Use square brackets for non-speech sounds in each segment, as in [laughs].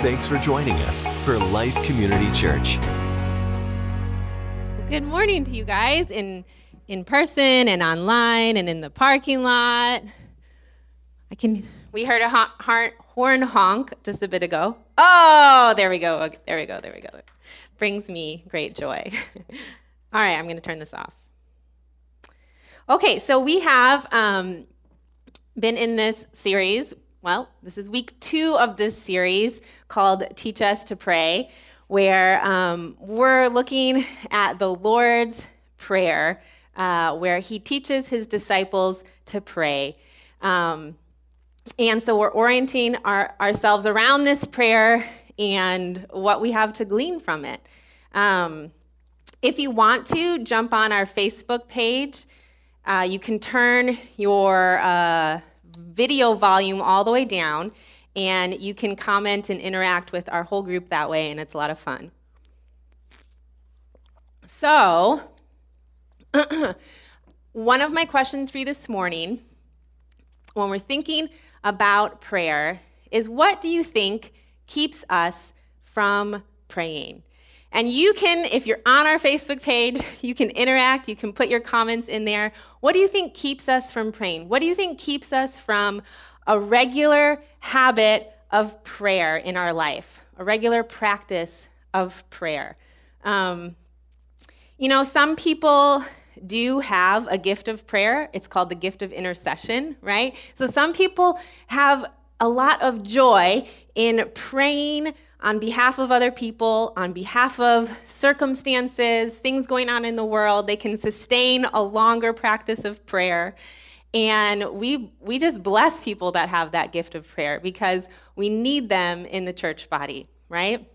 Thanks for joining us for Life Community Church. Good morning to you guys in in person and online and in the parking lot. I can we heard a horn honk just a bit ago. Oh, there we go. There we go. There we go. Brings me great joy. [laughs] All right, I'm going to turn this off. Okay, so we have um, been in this series. Well, this is week two of this series called Teach Us to Pray, where um, we're looking at the Lord's Prayer, uh, where He teaches His disciples to pray. Um, and so we're orienting our, ourselves around this prayer and what we have to glean from it. Um, if you want to, jump on our Facebook page. Uh, you can turn your uh, video volume all the way down, and you can comment and interact with our whole group that way, and it's a lot of fun. So, [clears throat] one of my questions for you this morning, when we're thinking about prayer is what do you think keeps us from praying? And you can, if you're on our Facebook page, [laughs] you can interact, you can put your comments in there. What do you think keeps us from praying? What do you think keeps us from a regular habit of prayer in our life, a regular practice of prayer? Um, you know, some people do have a gift of prayer. It's called the gift of intercession, right? So some people have a lot of joy in praying on behalf of other people, on behalf of circumstances, things going on in the world. They can sustain a longer practice of prayer. And we, we just bless people that have that gift of prayer because we need them in the church body, right?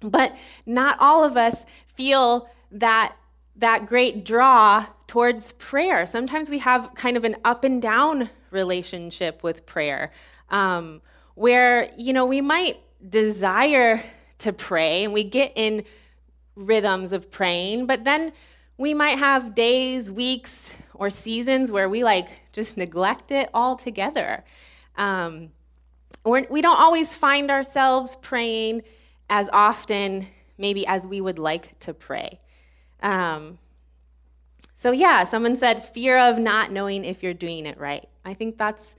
But not all of us feel that that great draw towards prayer. Sometimes we have kind of an up and down relationship with prayer, um, where you know we might desire to pray and we get in rhythms of praying, but then we might have days, weeks, or seasons where we like just neglect it altogether. Um, we're, we don't always find ourselves praying as often, maybe as we would like to pray. Um, so, yeah, someone said fear of not knowing if you're doing it right. I think that's,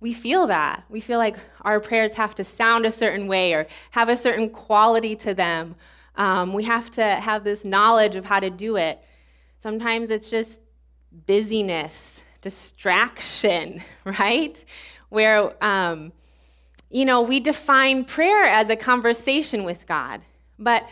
we feel that. We feel like our prayers have to sound a certain way or have a certain quality to them. Um, we have to have this knowledge of how to do it. Sometimes it's just busyness, distraction, [laughs] right? Where, um, you know, we define prayer as a conversation with God. But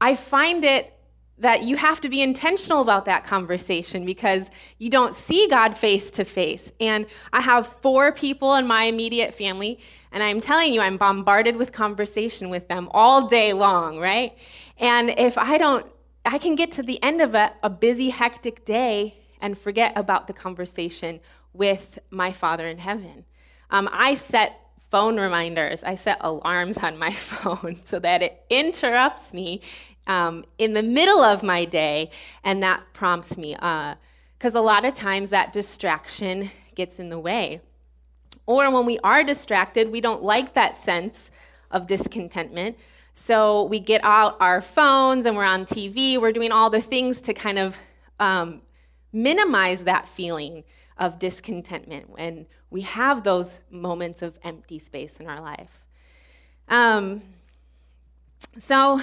I find it that you have to be intentional about that conversation because you don't see God face to face. And I have four people in my immediate family, and I'm telling you, I'm bombarded with conversation with them all day long, right? And if I don't, I can get to the end of a, a busy, hectic day and forget about the conversation with my Father in heaven. Um, I set phone reminders. I set alarms on my [laughs] phone so that it interrupts me um, in the middle of my day, and that prompts me. Because uh, a lot of times that distraction gets in the way. Or when we are distracted, we don't like that sense of discontentment. So we get out our phones and we're on TV, we're doing all the things to kind of um, minimize that feeling of discontentment when we have those moments of empty space in our life. Um, so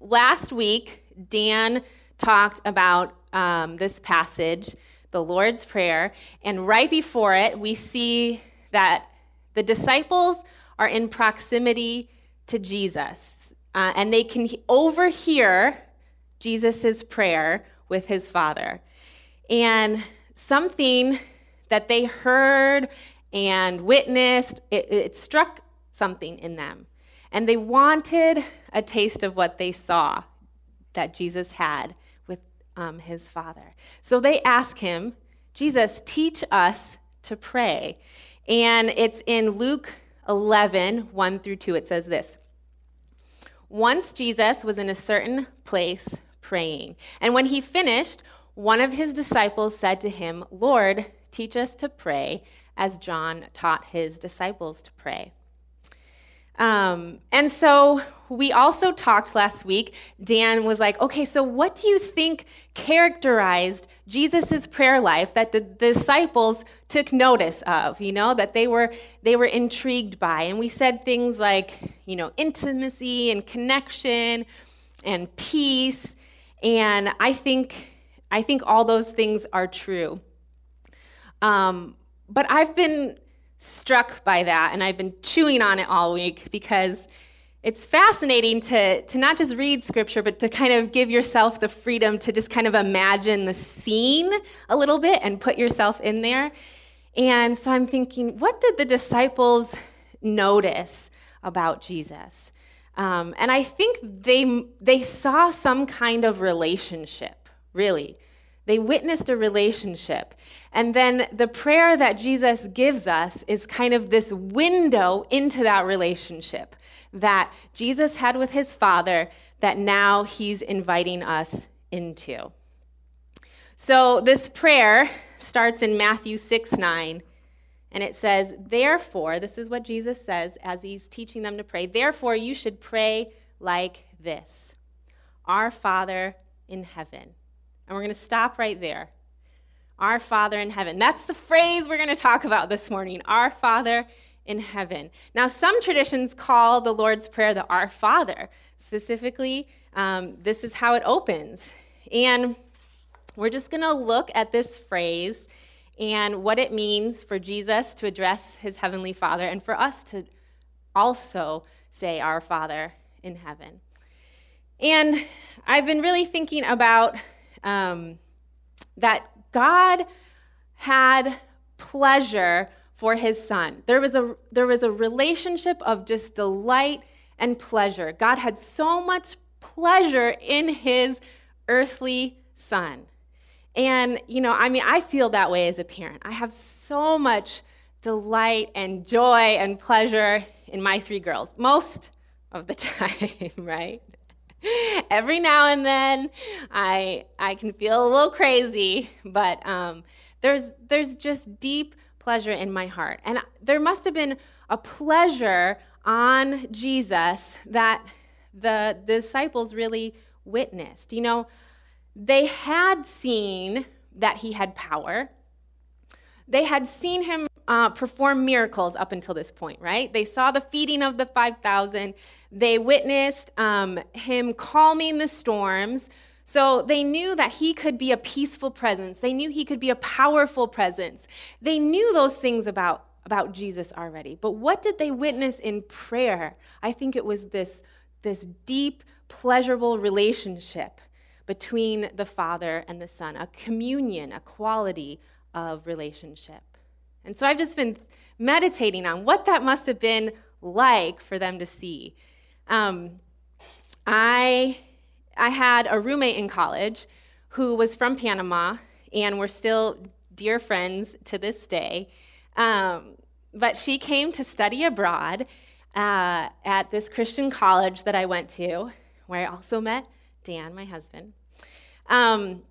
last week, Dan talked about um, this passage, the Lord's Prayer, and right before it, we see that the disciples are in proximity to Jesus, uh, and they can overhear Jesus' prayer with his Father. And something that they heard and witnessed, it, it struck something in them. And they wanted a taste of what they saw that Jesus had with um, his Father. So they ask him, Jesus, teach us to pray. And it's in Luke 11, 1 through 2. It says this Once Jesus was in a certain place praying. And when he finished, one of his disciples said to him, Lord, teach us to pray as John taught his disciples to pray. Um, and so we also talked last week. Dan was like, okay, so what do you think characterized Jesus' prayer life that the disciples took notice of, you know, that they were they were intrigued by? And we said things like, you know, intimacy and connection and peace. And I think I think all those things are true. Um, but I've been struck by that and I've been chewing on it all week because it's fascinating to, to not just read scripture, but to kind of give yourself the freedom to just kind of imagine the scene a little bit and put yourself in there. And so I'm thinking, what did the disciples notice about Jesus? Um, and I think they, they saw some kind of relationship, really. They witnessed a relationship. And then the prayer that Jesus gives us is kind of this window into that relationship that Jesus had with his Father that now he's inviting us into. So this prayer starts in Matthew 6 9, and it says, Therefore, this is what Jesus says as he's teaching them to pray, therefore, you should pray like this Our Father in heaven. And we're going to stop right there. Our Father in heaven. That's the phrase we're going to talk about this morning. Our Father in heaven. Now, some traditions call the Lord's Prayer the Our Father. Specifically, um, this is how it opens. And we're just going to look at this phrase and what it means for Jesus to address his heavenly Father and for us to also say, Our Father in heaven. And I've been really thinking about um, that God had pleasure for his son. There was a, there was a relationship of just delight and pleasure. God had so much pleasure in his earthly son. And, you know, I mean, I feel that way as a parent. I have so much delight and joy and pleasure in my three girls, most of the [laughs] time, right? [laughs] Every now and then, I, I can feel a little crazy, but um, there's, there's just deep pleasure in my heart. And there must have been a pleasure on Jesus that the, disciples really witnessed. You know, they had seen that he had power. They had seen him uh, perform miracles up until this point, right? They saw the feeding of the 5,000. They witnessed um, him calming the storms. So they knew that he could be a peaceful presence. They knew he could be a powerful presence. They knew those things about, about Jesus already. But what did they witness in prayer? I think it was this, this deep, pleasurable relationship between the Father and the Son, a communion, a quality of relationship. And so I've just been meditating on what that must have been like for them to see. Um, I I had a roommate in college who was from Panama, and we're still dear friends to this day. Um, but she came to study abroad uh, at this Christian college that I went to, where I also met Dan, my husband. Um,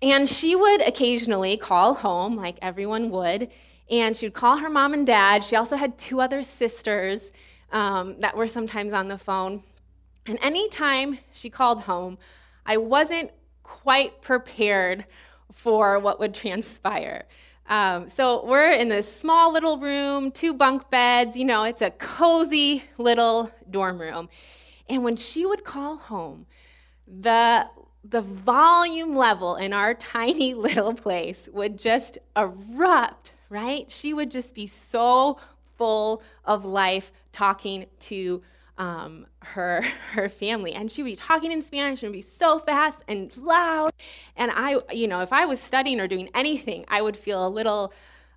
and she would occasionally call home, like everyone would, and she would call her mom and dad. She also had two other sisters um, that were sometimes on the phone. And anytime she called home, I wasn't quite prepared for what would [laughs] transpire. Um, so we're in this small little room, two bunk beds, you know, it's a cozy little dorm room. And when she would call home, the the volume level in our [laughs] tiny little place would just erupt, right? She would just be so full of life talking to um, her [laughs] her family, and she would be talking in Spanish and be so fast and loud. And I, you know, if I was studying or doing anything, I would feel a little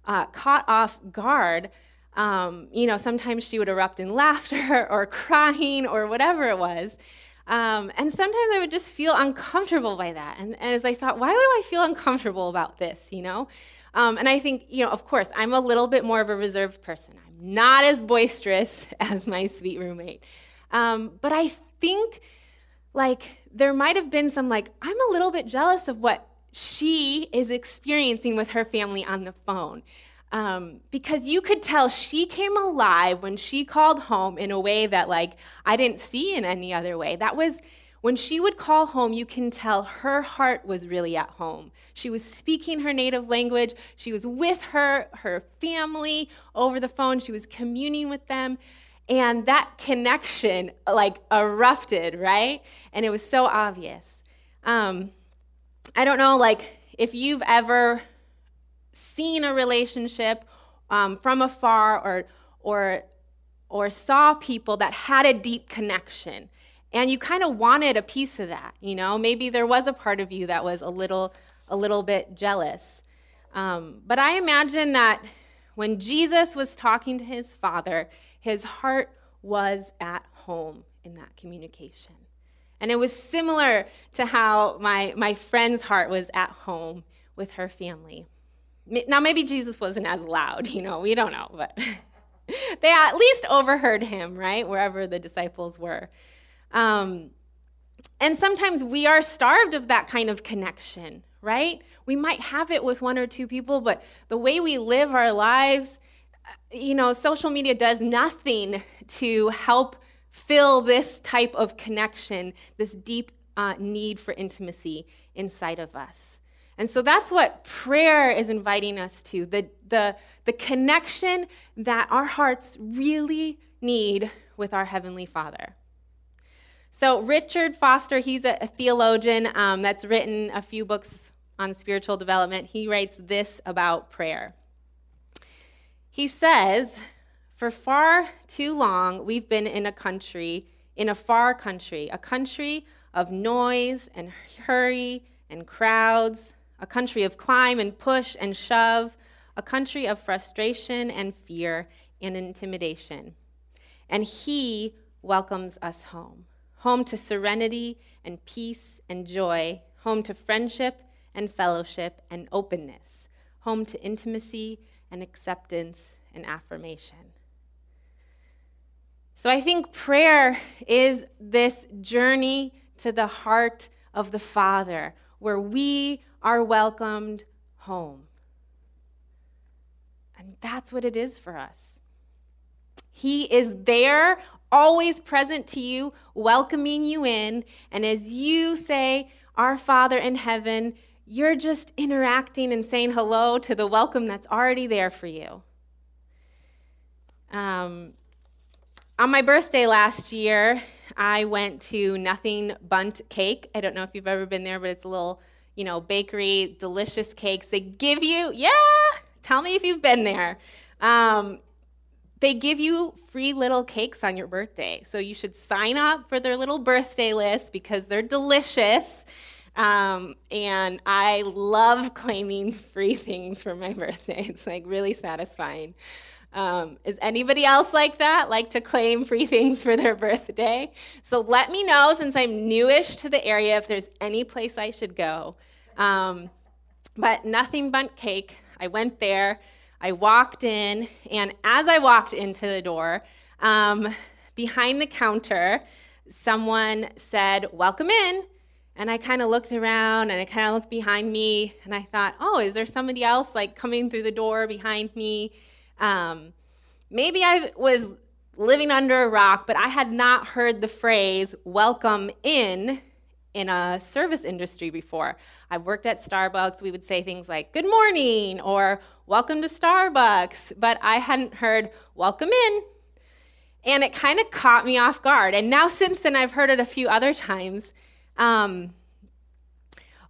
uh, caught off guard. Um, you know, sometimes she would erupt in [laughs] laughter or crying or whatever it was. Um, and sometimes I would just feel uncomfortable by that. And, and, as I thought, why would I feel uncomfortable about this, you know? Um, and I think, you know, of course, I'm a little bit more of a reserved person. I'm not as boisterous [laughs] as my sweet roommate. Um, but I think, like, there might have been some, like, I'm a little bit jealous of what she is experiencing with her family on the phone. Um, because you could tell she came alive when she called home in a way that, like, I didn't see in any other way. That was when she would call home, you can tell her heart was really at home. She was speaking her native language. She was with her, her family over the phone. She was communing with them. And that connection, like, erupted, right? And it was so obvious. Um, I don't know, like, if you've ever seen a relationship um, from afar or, or, or saw people that had a deep connection and you kind of wanted a piece of that you know? Maybe there was a part of you that was a little a little bit jealous. Um, but i imagine that when jesus was talking to his father his heart was at home in that communication. And it was similar to how my, my friend's heart was at home with her family. Now, maybe Jesus wasn't as loud, you know, we don't know, but [laughs] they at least overheard him, right, wherever the disciples were. Um, and sometimes we are starved of that kind of connection, right? We might have it with one or two people, but the way we live our lives, you know, social media does nothing to help fill this type of connection, this deep uh, need for intimacy inside of us. And so that's what prayer is inviting us to the, the, the connection that our hearts really need with our Heavenly Father. So, Richard Foster, he's a, theologian um, that's written a few books on spiritual development. He writes this about prayer. He says, For far too long, we've been in a country, in a far country, a country of noise and hurry and crowds, a country of climb and push and shove, a country of frustration and fear and intimidation. And He welcomes us home home to serenity and peace and joy, home to friendship and fellowship and openness, home to intimacy and acceptance and affirmation. So I think prayer is this journey to the heart of the Father, where we are welcomed home. And that's what it is for us. He is there, always present to you, welcoming you in. And as you say, Our Father in heaven, you're just interacting and saying hello to the welcome that's already there for you. Um, on my birthday last year, I went to Nothing Bundt Cake. I don't know if you've ever been there, but it's a little you know, bakery, delicious cakes. They give you, yeah, tell me if you've been there. Um, they give you free little cakes on your birthday. So you should sign up for their little birthday list because they're delicious. Um, and I love [laughs] claiming free things for my [laughs] birthday. It's like really satisfying. Um, is anybody else like that? Like to claim free things for their birthday? So let me know since I'm newish to the area if there's any place I should go. Um, but Nothing Bundt Cake. I went there. I walked in, and as I walked into the door, um, behind the counter, someone said, Welcome in. And I kind of looked around and I kind of looked behind me and I thought, oh, is there somebody else like coming through the door behind me? Um, maybe I was living under a rock, but I had not heard the phrase welcome in in a service industry before. I've worked at Starbucks. We would say things like good morning or welcome to Starbucks, but I hadn't heard welcome in. And it kind of caught me off guard. And now, since then, I've heard it a few other times. Um,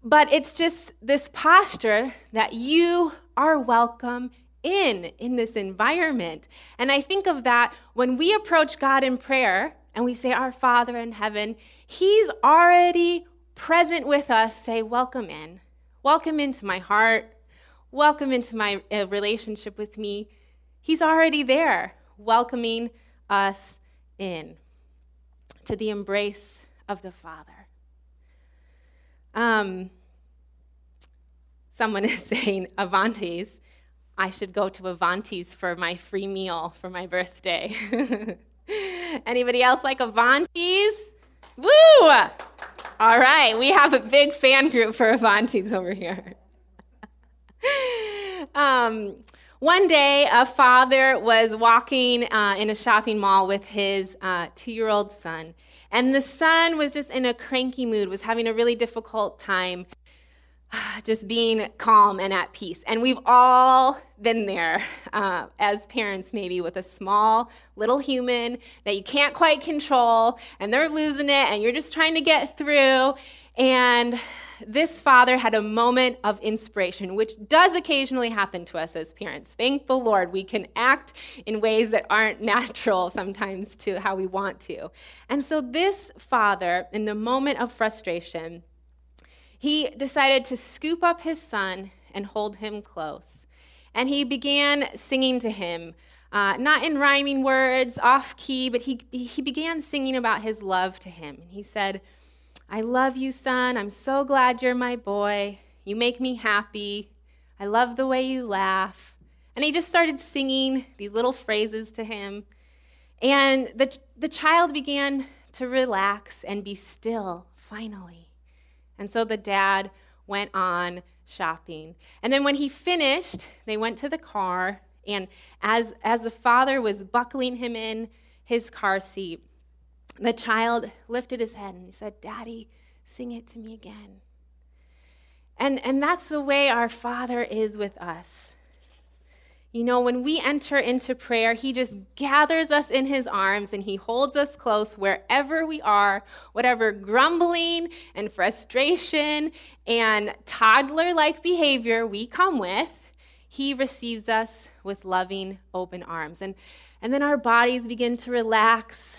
but it's just this posture that you are welcome in in this environment. And I think of that when we approach God in prayer and we say, Our Father in heaven, He's already present with us. Say, Welcome in. Welcome into my heart. Welcome into my uh, relationship with me. He's already there, welcoming us in to the embrace of the Father. Um, someone [laughs] is saying Avanti's I should go to Avanti's for my free meal for my birthday. [laughs] Anybody else like Avanti's? Woo! All right, we have a big fan group for Avanti's over here. [laughs] um, One day, a father was walking uh, in a shopping mall with his uh, two year old son, and the son was just in a cranky mood, was having a really difficult time [sighs] just being calm and at peace. And we've all been there [laughs] uh, as parents, maybe with a small little human that you can't quite control, and they're losing it, and you're just trying to get through. And this father had a moment of inspiration, which does occasionally happen to us as parents. Thank the Lord, we can act in ways that aren't [laughs] natural sometimes to how we want to. And so, this father, in the moment of frustration, he decided to scoop up his son and hold him close. And he began singing to him, uh, not in rhyming words, off key, but he, he began singing about his love to him. And he said, I love you, son. I'm so glad you're my boy. You make me happy. I love the way you laugh. And he just started singing these little phrases to him. And the, the child began to relax and be still, finally. And so the dad went on shopping. And then when he finished, they went to the car. And as, as the father was buckling him in his car seat, the child lifted his head and he said, Daddy, sing it to me again. And, and that's the way our Father is with us. You know, when we enter into prayer, He just gathers us in His arms and He holds us close wherever we are, whatever grumbling and frustration and toddler like behavior we come with, He receives us with loving, open arms. And, and then our bodies begin to relax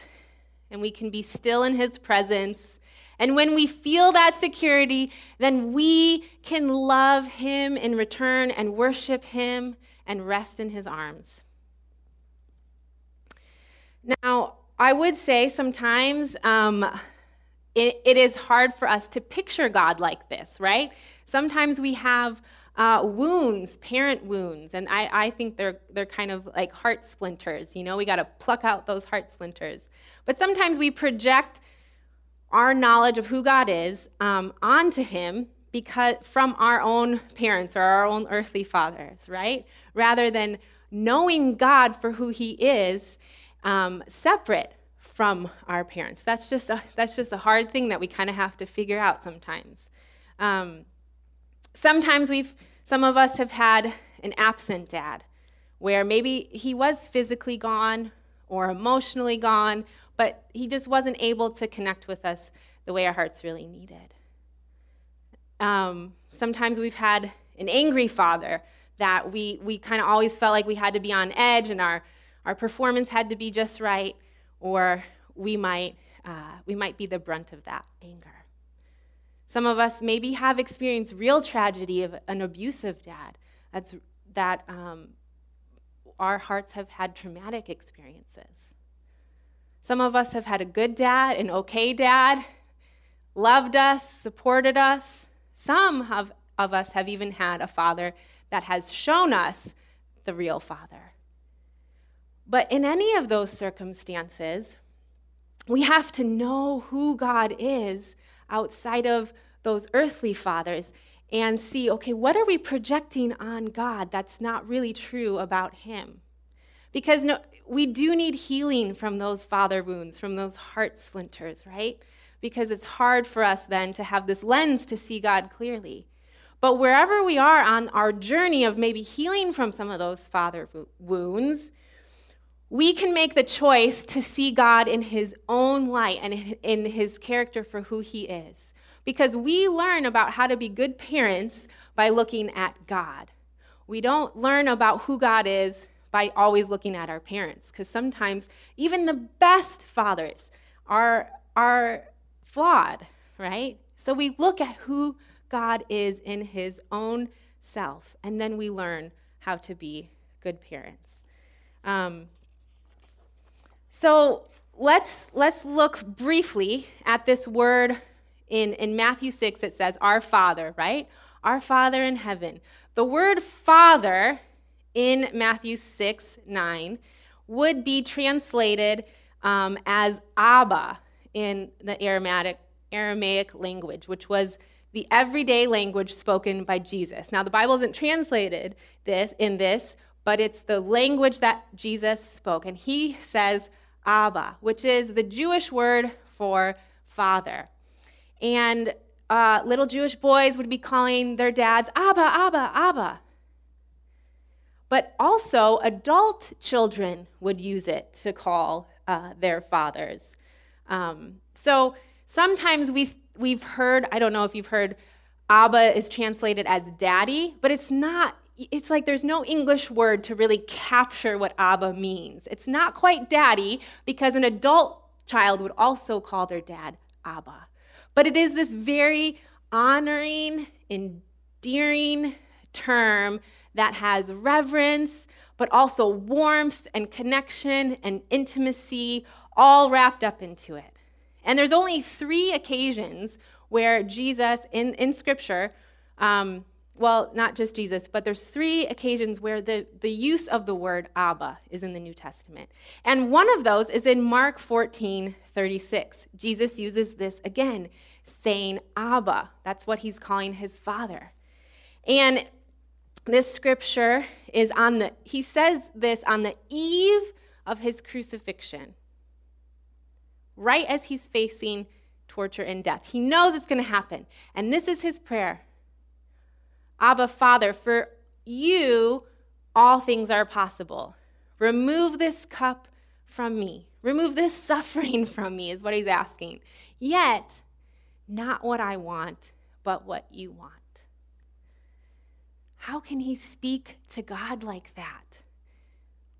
and we can be still in His presence. And when we feel that security, then we can love Him in return and worship Him and rest in His arms. Now, I would say sometimes um, it, it is hard for us to picture God like this, right? Sometimes we have uh, wounds, parent wounds, and I, I think they're, they're kind of like heart splinters. You know, we got to pluck out those heart splinters. But sometimes we project our knowledge of who God is um, onto Him because from our own parents or our own earthly fathers, right? Rather than knowing God for who He is, um, separate from our parents. That's just a, that's just a hard thing that we kind of have to figure out sometimes. Um, sometimes we've some of us have had an absent dad, where maybe he was physically gone or emotionally gone but he just wasn't able to connect with us the way our hearts really needed. Um, sometimes we've had an angry father that we, we kind of always felt like we had to be on edge and our, our performance had to be just right, or we might, uh, we might be the brunt of that anger. Some of us maybe have experienced real tragedy of an abusive dad. That's, that um, our hearts have had traumatic experiences. Some of us have had a good dad, an okay dad, loved us, supported us. Some have, of us have even had a father that has shown us the real father. But in any of those circumstances, we have to know who God is outside of those earthly fathers and see okay, what are we projecting on God that's not really true about Him? Because no, we do need healing from those father wounds, from those heart splinters, right? Because it's hard for us then to have this lens to see God clearly. But wherever we are on our journey of maybe healing from some of those father wounds, we can make the choice to see God in his own light and in his character for who he is. Because we learn about how to be good parents by looking at God. We don't learn about who God is by always looking at our parents, because sometimes even the best fathers are, are flawed, right? So we look at who God is in his own self, and then we learn how to be good parents. Um, so let's, let's look briefly at this word in, in Matthew 6. It says, Our Father, right? Our Father in heaven. The word Father in Matthew 6 9 would be translated um, as Abba in the Aramaic, Aramaic language, which was the everyday language spoken by Jesus. Now, the Bible isn't translated this in this, but it's the language that Jesus spoke. And he says Abba, which is the Jewish word for father. And uh, little Jewish boys would be calling their dads Abba, Abba, Abba. But also, adult children would use it to call uh, their fathers. Um, so sometimes we've, we've heard, I don't know if you've heard, Abba is translated as daddy, but it's not, it's like there's no English word to really capture what Abba means. It's not quite daddy because an adult child would also call their dad Abba. But it is this very honoring, endearing term that has reverence, but also warmth and connection and intimacy all wrapped up into it. And there's only three occasions where Jesus in, in Scripture, um, well, not just Jesus, but there's three occasions where the, the use of the word Abba is in the New Testament. And one of those is in Mark 14, 36. Jesus uses this again, saying Abba. That's what he's calling his father. And this scripture is on the, he says this on the eve of his crucifixion, right as he's facing torture and death. He knows it's going to happen. And this is his prayer Abba, Father, for you, all things are possible. Remove this cup from me. Remove this [laughs] suffering from me, is what he's asking. Yet, not what I want, but what you want. How can he speak to God like that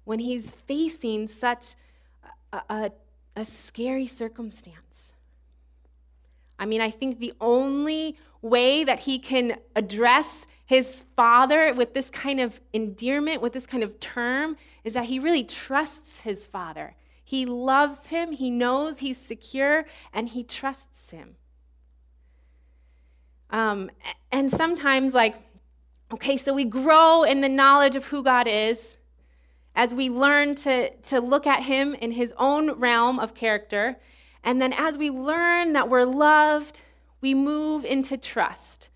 when he's facing such a, a, a scary circumstance? I mean, I think the only way that he can address his father with this kind of endearment, with this kind of term, is that he really trusts his father. He loves him, he knows he's secure, and he trusts him. Um, and sometimes, like, Okay, so we grow in the knowledge of who God is as we learn to, to look at Him in His own realm of character. And then as we learn that we're loved, we move into trust.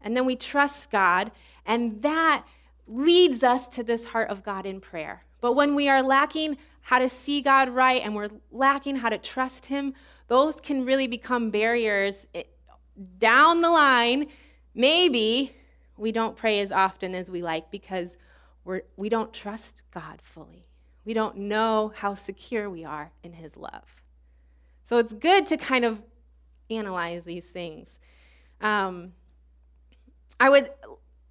And then we trust God, and that leads us to this heart of God in prayer. But when we are lacking how to see God right and we're lacking how to trust Him, those can really become barriers eh, down the line. Maybe we don't pray as often as we like because we're, we don't trust God fully. We don't know how secure we are in His love. So it's good to kind of analyze these things. Um, I would,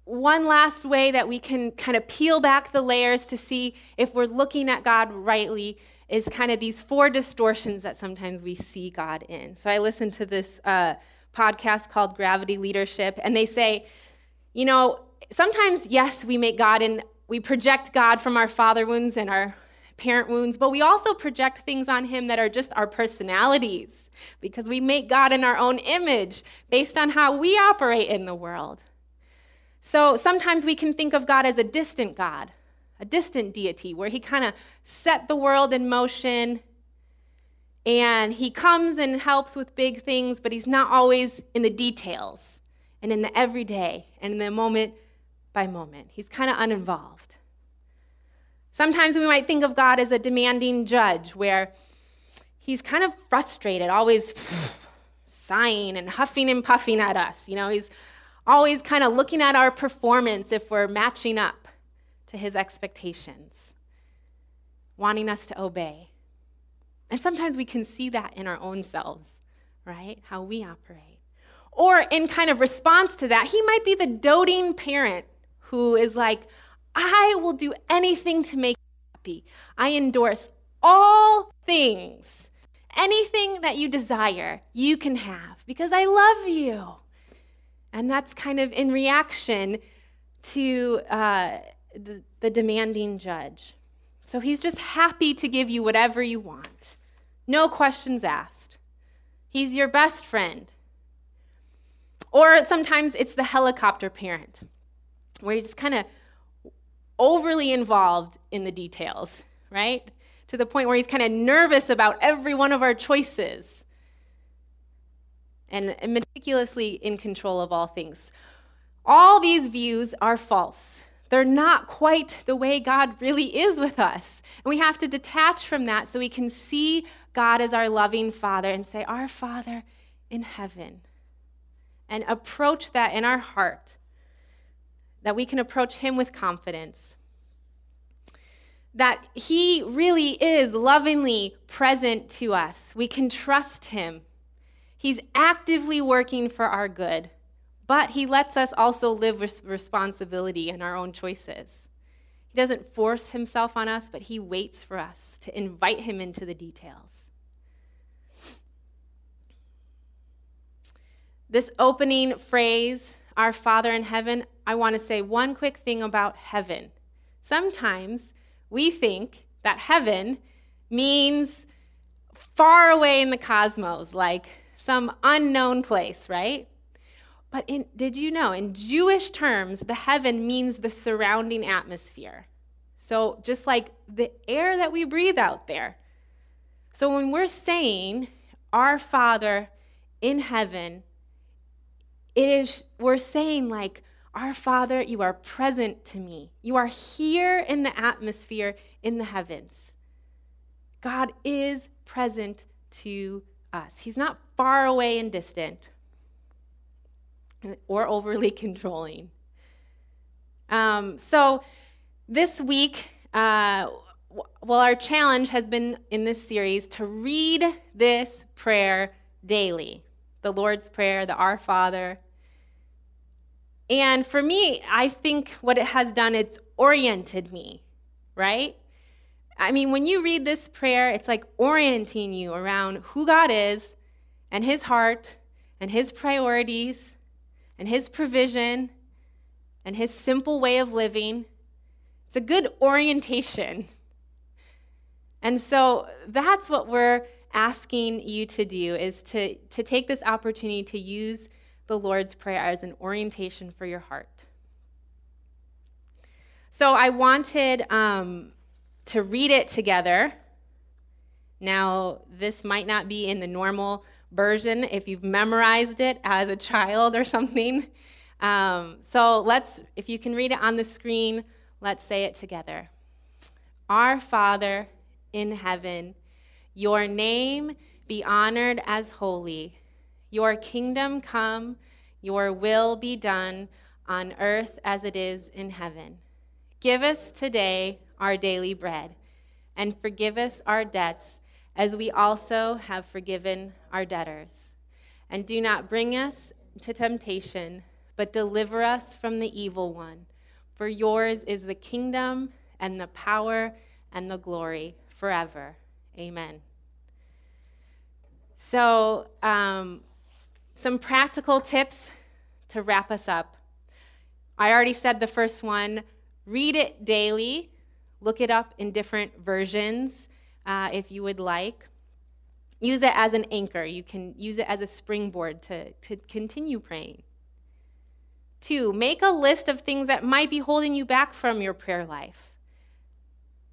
one last way that we can kind of peel back the layers to see if we're looking at God rightly is kind of these four distortions that sometimes we see God in. So I listened to this uh, podcast called Gravity Leadership, and they say, you know, sometimes, yes, we make God and we project God from our father wounds and our parent wounds, but we also project things on Him that are just our personalities because we make God in our own image based on how we operate in the world. So sometimes we can think of God as a distant God, a distant deity, where He kind of set the world in motion and He comes and helps with big things, but He's not always in the details and in the everyday and in the moment by moment. He's kind of uninvolved. Sometimes we might think of God as a demanding judge where he's kind of frustrated, always sighing and huffing and puffing at us. You know, he's always kind of looking at our performance if we're matching up to his expectations, wanting us to obey. And sometimes we can see that in our own selves, right? How we operate. Or in kind of response to that, he might be the doting parent who is like, I will do anything to make you happy. I endorse all things. Anything that you desire, you can have because I love you. And that's kind of in reaction to uh, the, the demanding judge. So he's just happy to give you whatever you want, no questions asked. He's your best friend. Or sometimes it's the helicopter parent, where he's kind of overly involved in the details, right? To the point where he's kind of nervous about every one of our choices and meticulously in control of all things. All these views are false. they're not quite the way God really is with us. And we have to detach from that so we can see God as our loving Father and say, Our Father in heaven. And approach that in our heart, that we can approach Him with confidence. That He really is lovingly present to us. We can trust Him. He's actively working for our good, but He lets us also live with responsibility in our own choices. He doesn't force Himself on us, but He waits for us to invite Him into the details. This opening phrase, Our Father in heaven, I want to say one quick thing about heaven. Sometimes we think that heaven means far away in the cosmos, like some unknown place, right? But in, did you know, in Jewish terms, the heaven means the surrounding atmosphere. So just like the air that we breathe out there. So when we're saying, Our Father in heaven, it is, we're saying, like, Our Father, you are present to me. You are here in the atmosphere in the heavens. God is present to us. He's not far away and distant or overly [laughs] controlling. Um, so, this week, uh, well, our challenge has been in this series to read this prayer daily the Lord's Prayer, the Our Father. And for me, I think what it has done, it's oriented me, right? I mean, when you read this prayer, it's like orienting you around who God is and His heart and His priorities and His provision and His simple way of living. It's a good orientation. And so that's what we're asking you to do is to, to take this opportunity to use the Lord's Prayer as an orientation for your heart. So I wanted um, to read it together. Now, this might not be in the normal version if you've memorized it as a child or something. Um, so let's, if you can read it on the screen, let's say it together. Our Father in heaven, your name be honored as holy. Your kingdom come, your will be done on earth as it is in heaven. Give us today our daily bread, and forgive us our debts as we also have forgiven our debtors. And do not bring us to temptation, but deliver us from the evil one. For yours is the kingdom and the power and the glory forever. Amen. So, um, some practical tips to wrap us up. I already said the first one read it daily, look it up in different versions uh, if you would like. Use it as an anchor. You can use it as a springboard to, to continue praying. Two, make a list of things that might be holding you back from your prayer life.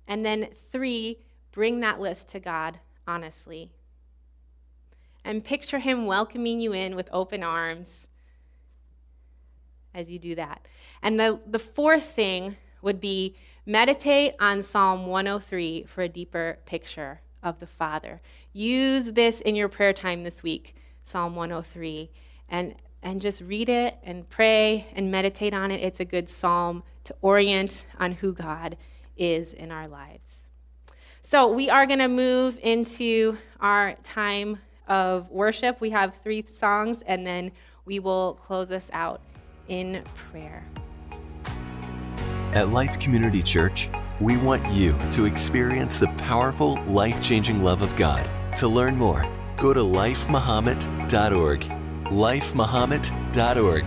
And then three, bring that list to God honestly. And picture Him welcoming you in with open arms as you do that. And the, the fourth thing would be meditate on Psalm 103 for a deeper picture of the Father. Use this in your prayer time this week, Psalm 103, and, and just read it and pray and meditate on it. It's a good psalm to orient on who God is in our lives. So, we are going to move into our time of worship. We have three songs, and then we will close us out in prayer. At Life Community Church, we want you to experience the powerful, life changing love of God. To learn more, go to lifemahomet.org. Lifemahomet.org.